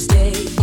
stay.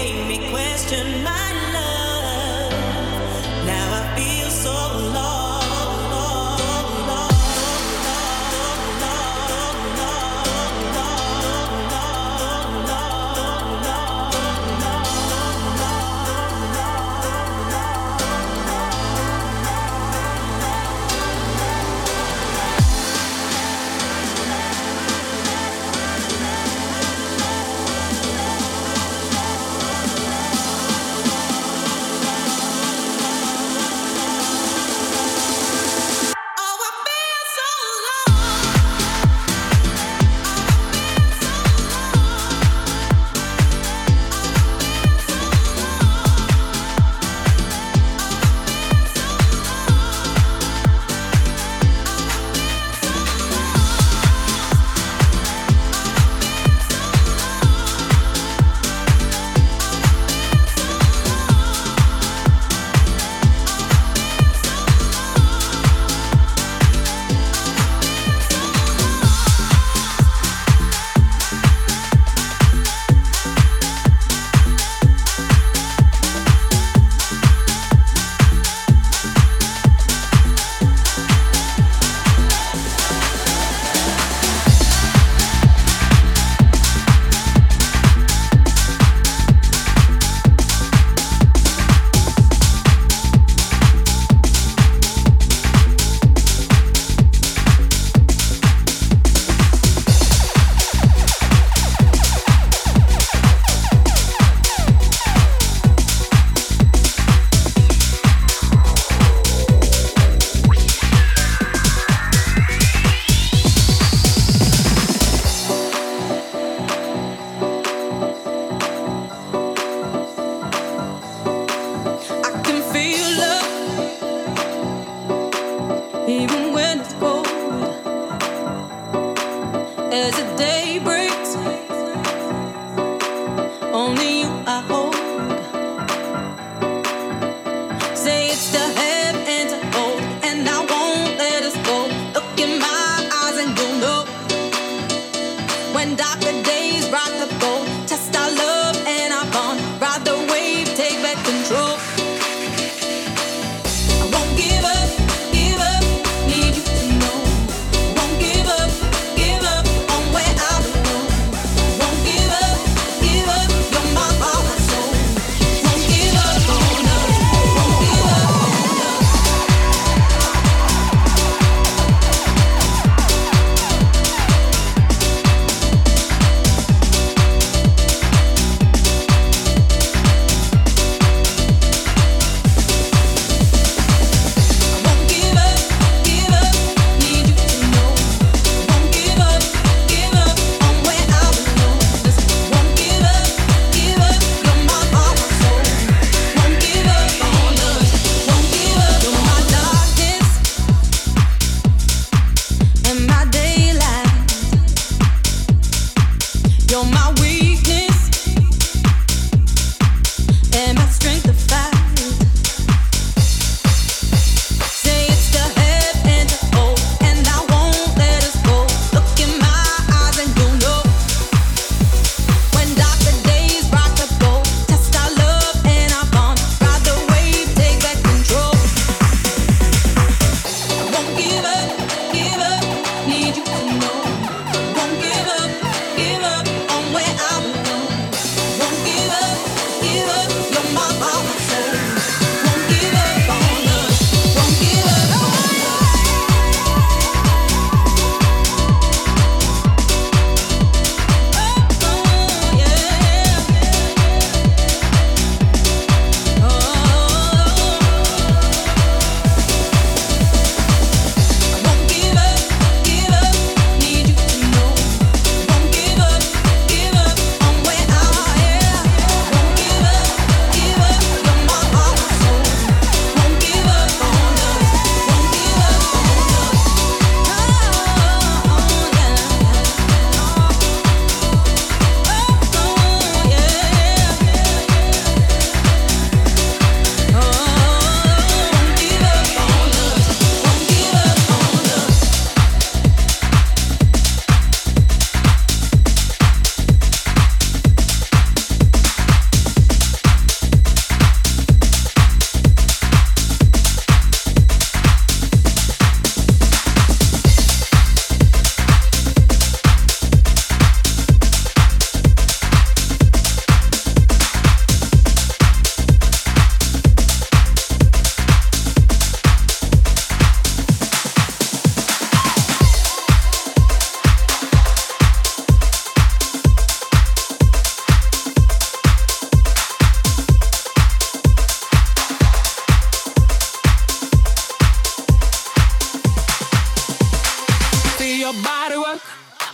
Give up on where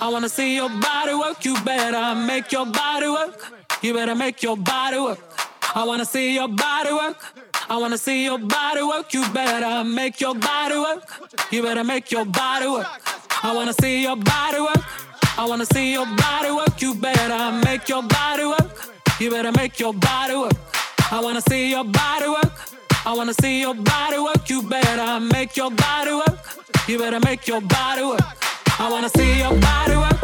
I wanna see your body work. You better make your body work. You better make your body work. I wanna see your body work. I wanna see your body work. You better make your body work. You better make your body work. I wanna see your body work. I wanna see your body work. You better make your body work. You better make your body work. I wanna see your body work. I wanna see your body work. You better make your body work. You better make your body work. I wanna see your body work.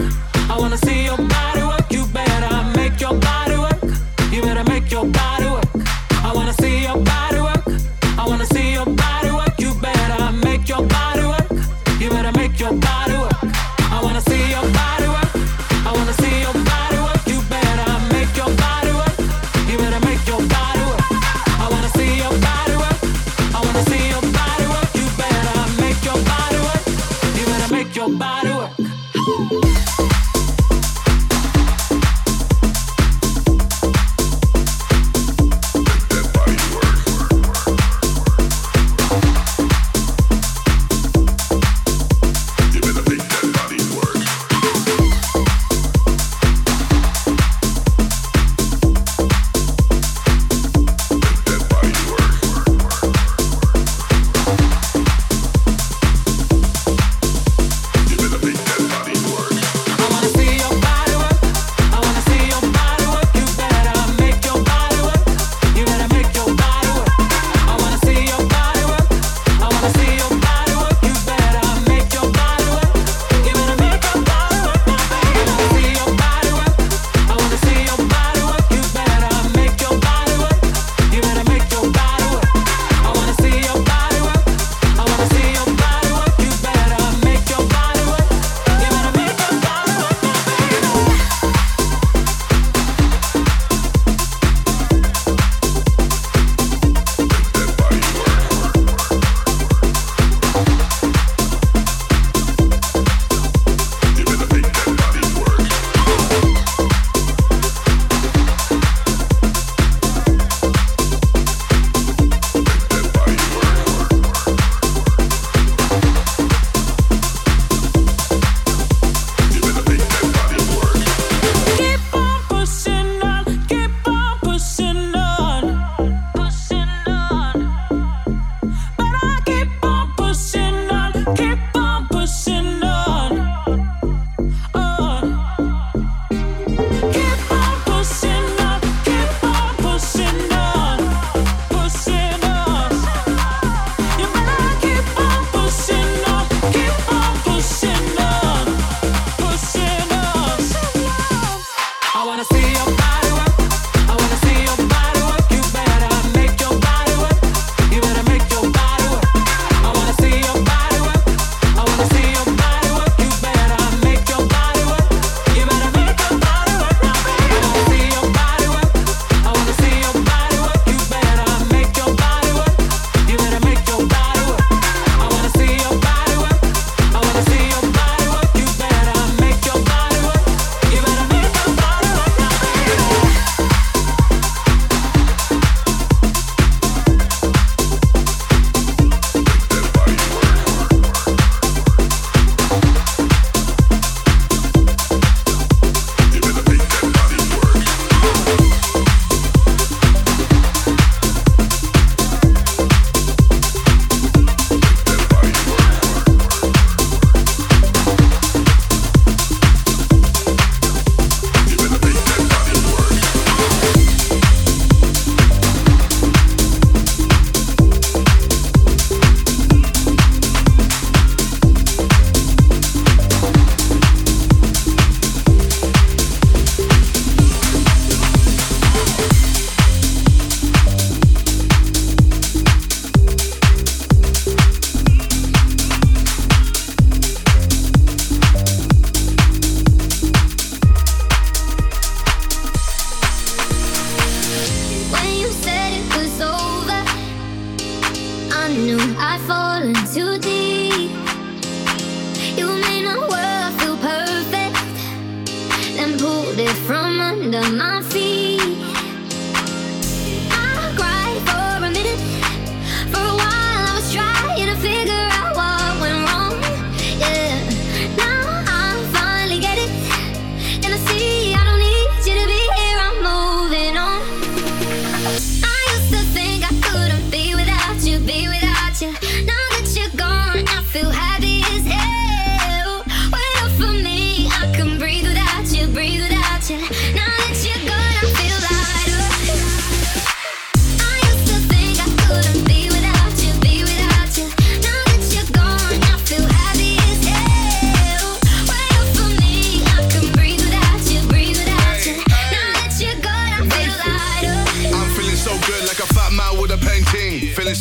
I wanna see your body work. You better make your body work. You better make your body work. I wanna see your body work. I wanna see your body work. You better make your body work. You better make your body work. I wanna see your body work. I wanna see your body work. You better make your body your body work.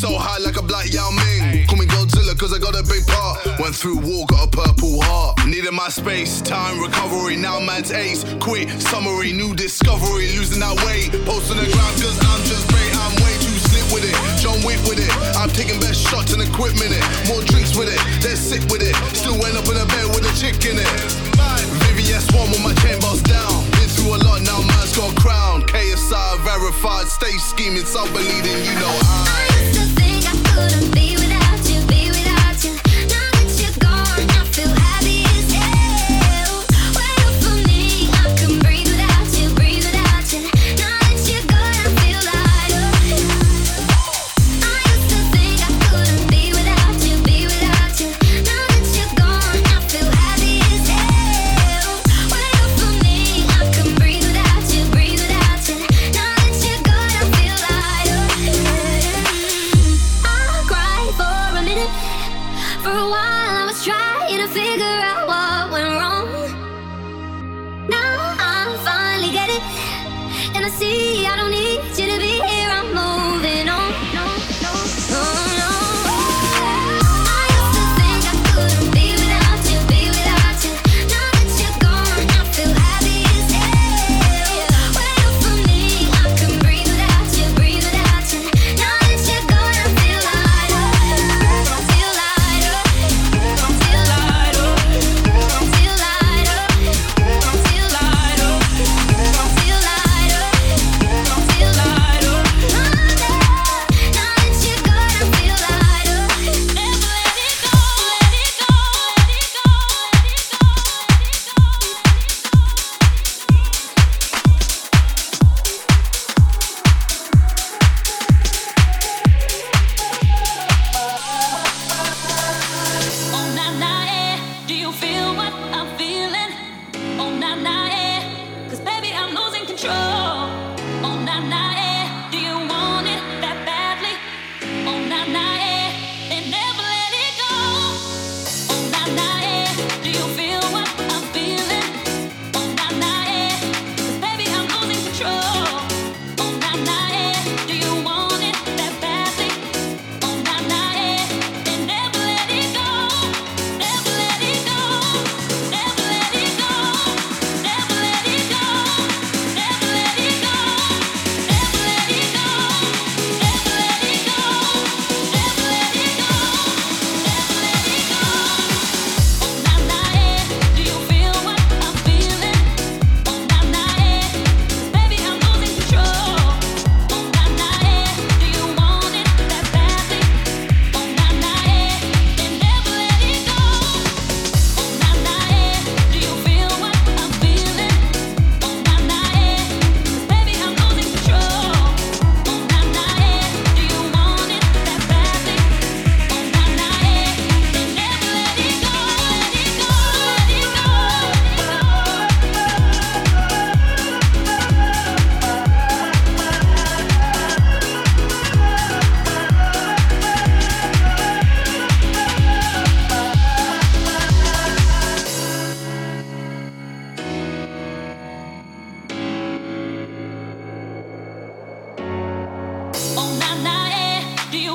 so high like a black Yao Ming. Call me Godzilla cause I got a big part. Went through war, got a purple heart. Needed my space, time, recovery. Now man's ace. Quit, summary, new discovery. Losing that weight. Post on the ground cause I'm just great. I'm way too slick with it. John Wick with it. I'm taking best shots and equipment it. More drinks with it. They're sick with it. Still went up in a bed with a chick in it. Vivian Swan with my chain boss down. Been through a lot, now man's got crown. KSI verified, stay scheming, so believing you know I couldn't be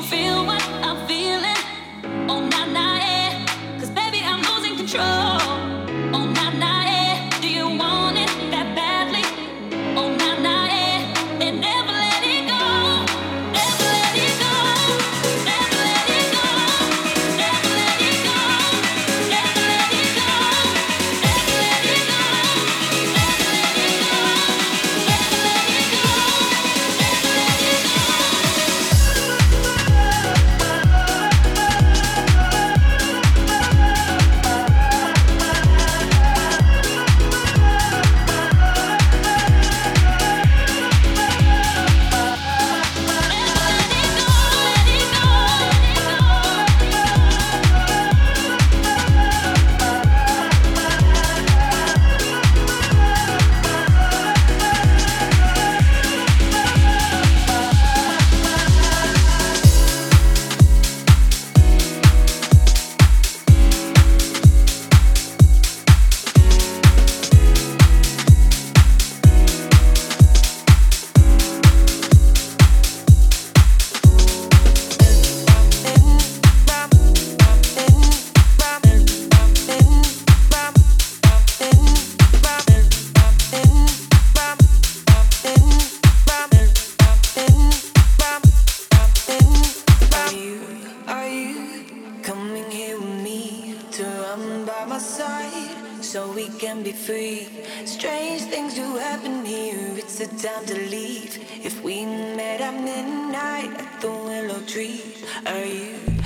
feel my the willow tree, are you, are you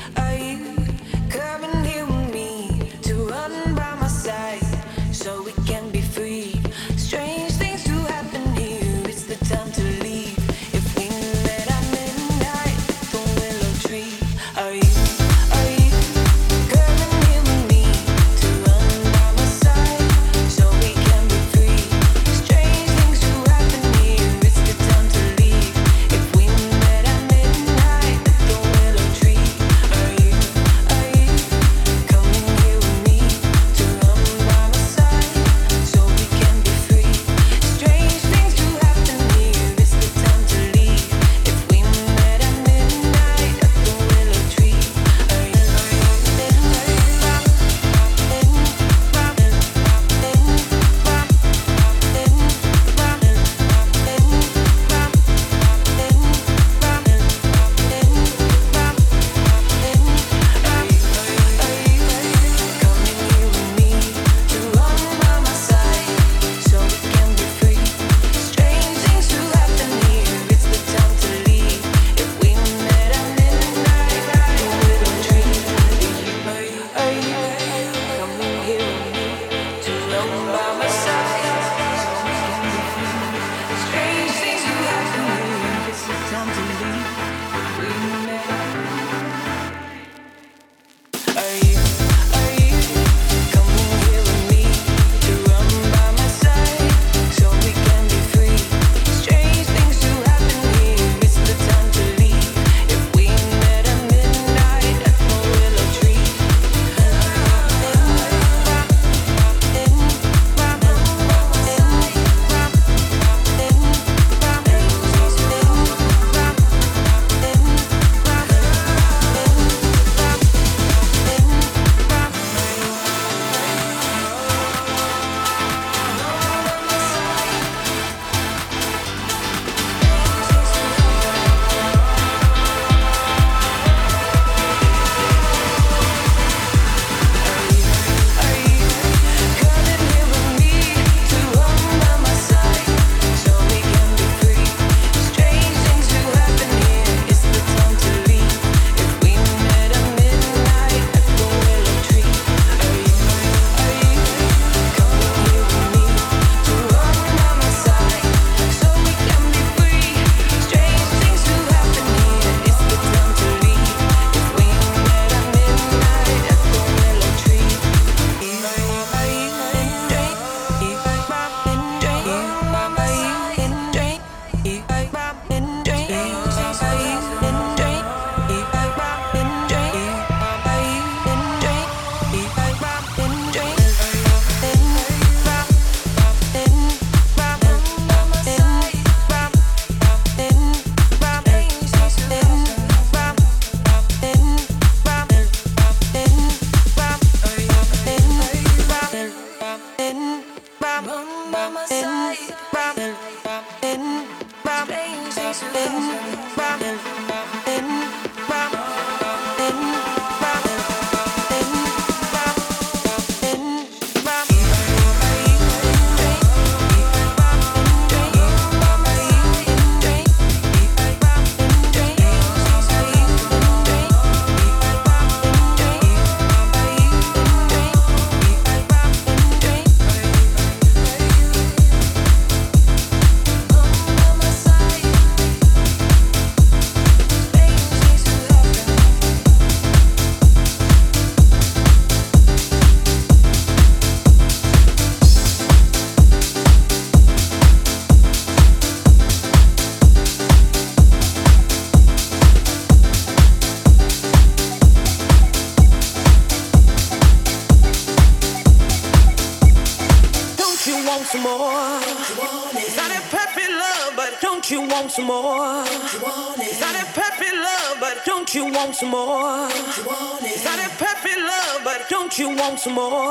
some more?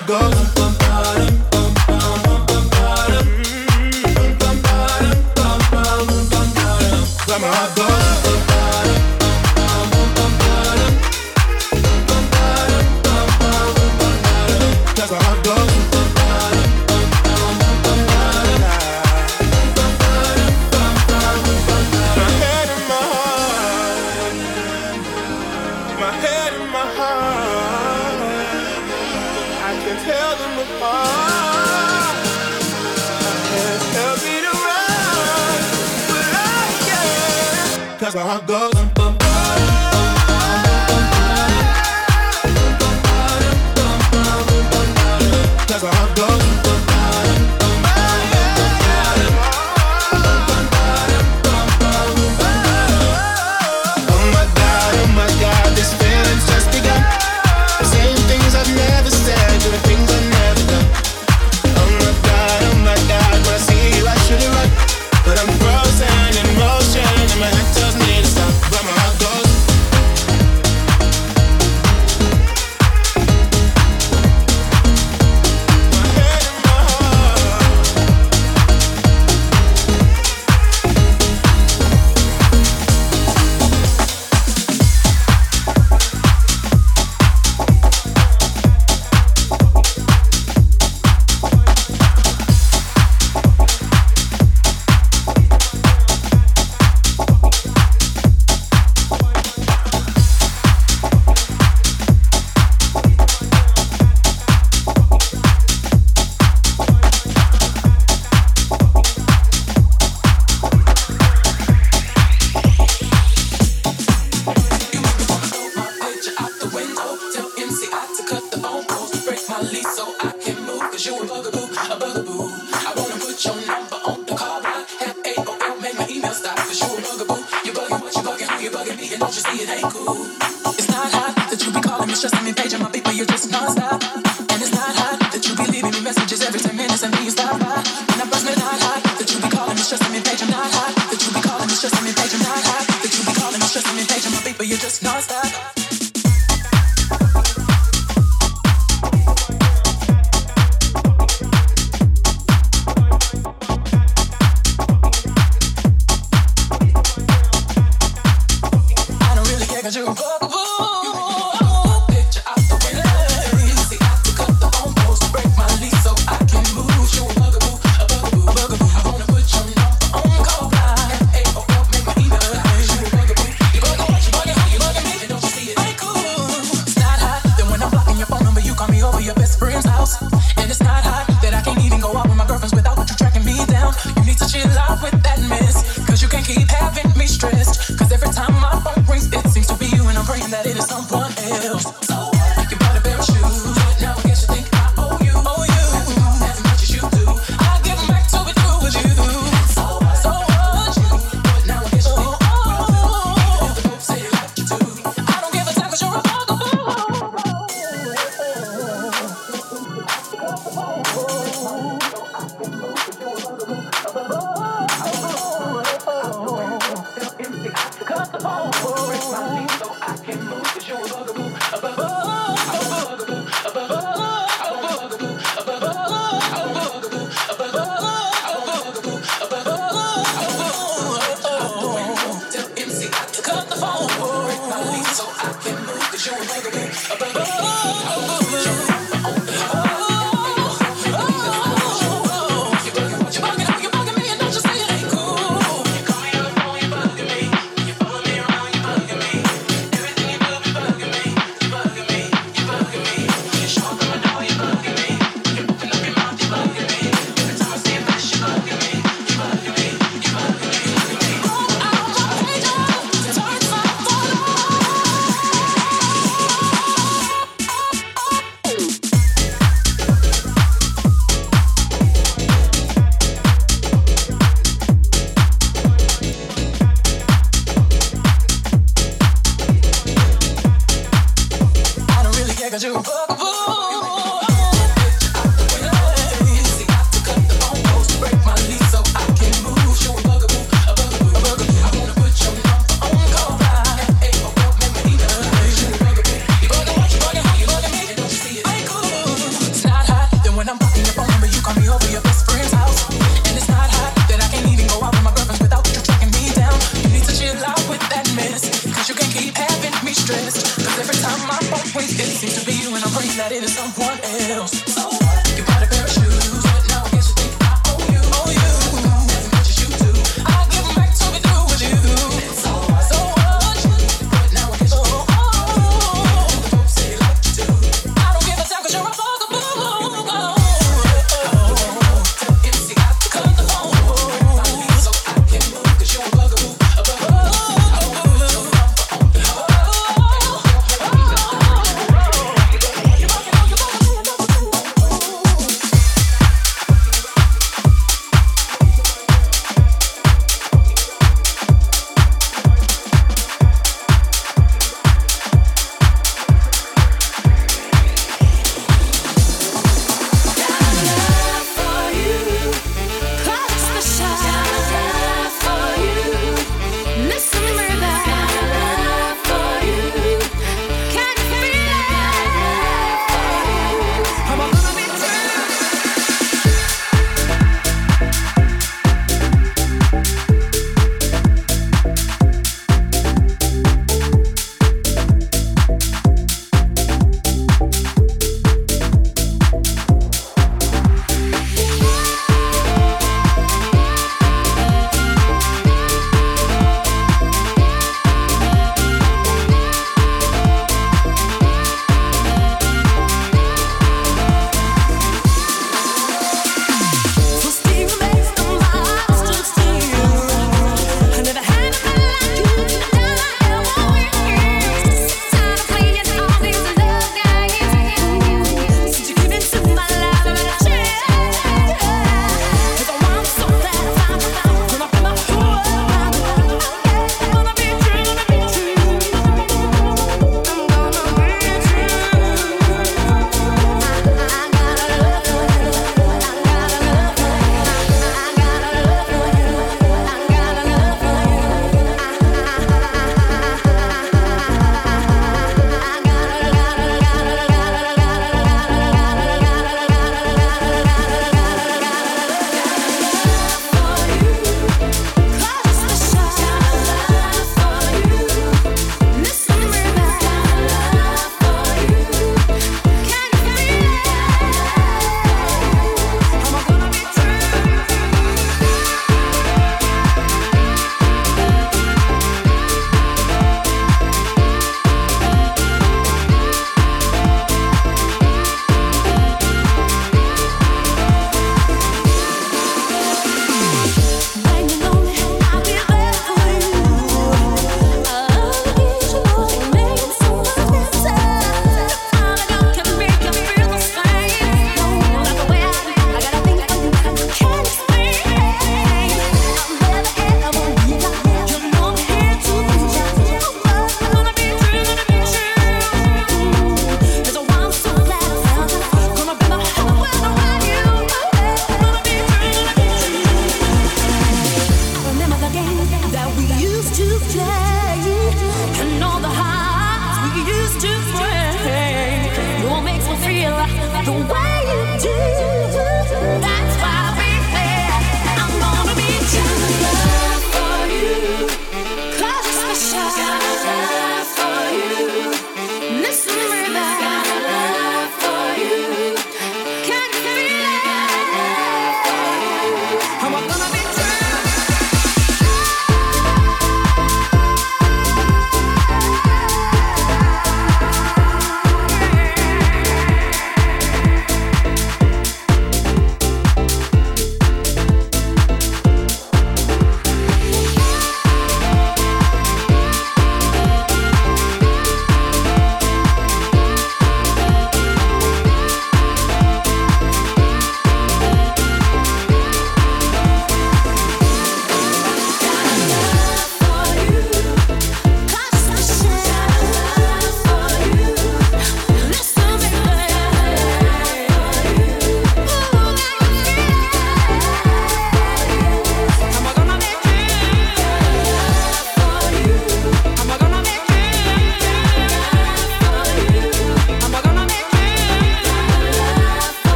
goes.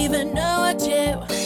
even know what you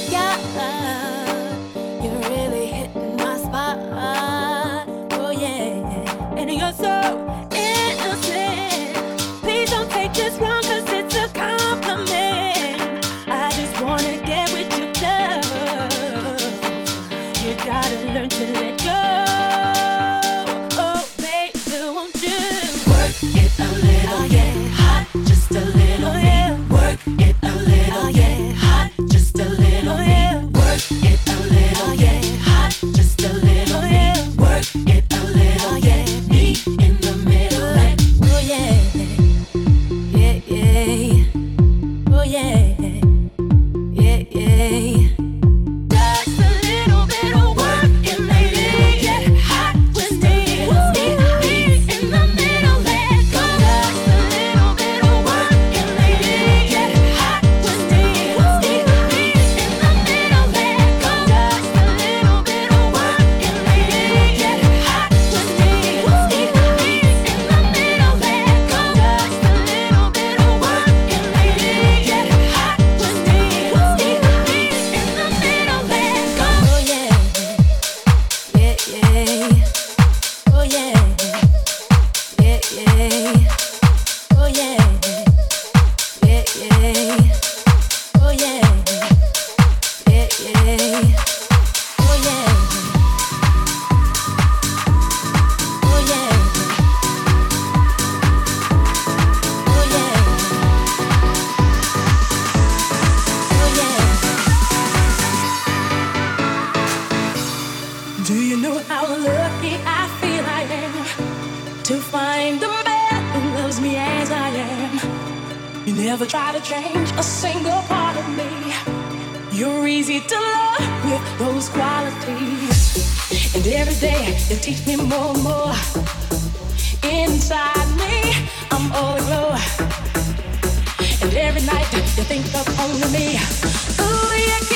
never try to change a single part of me. You're easy to love with those qualities. And every day you teach me more and more. Inside me, I'm all aglow. And every night you think of only me. Ooh, yeah.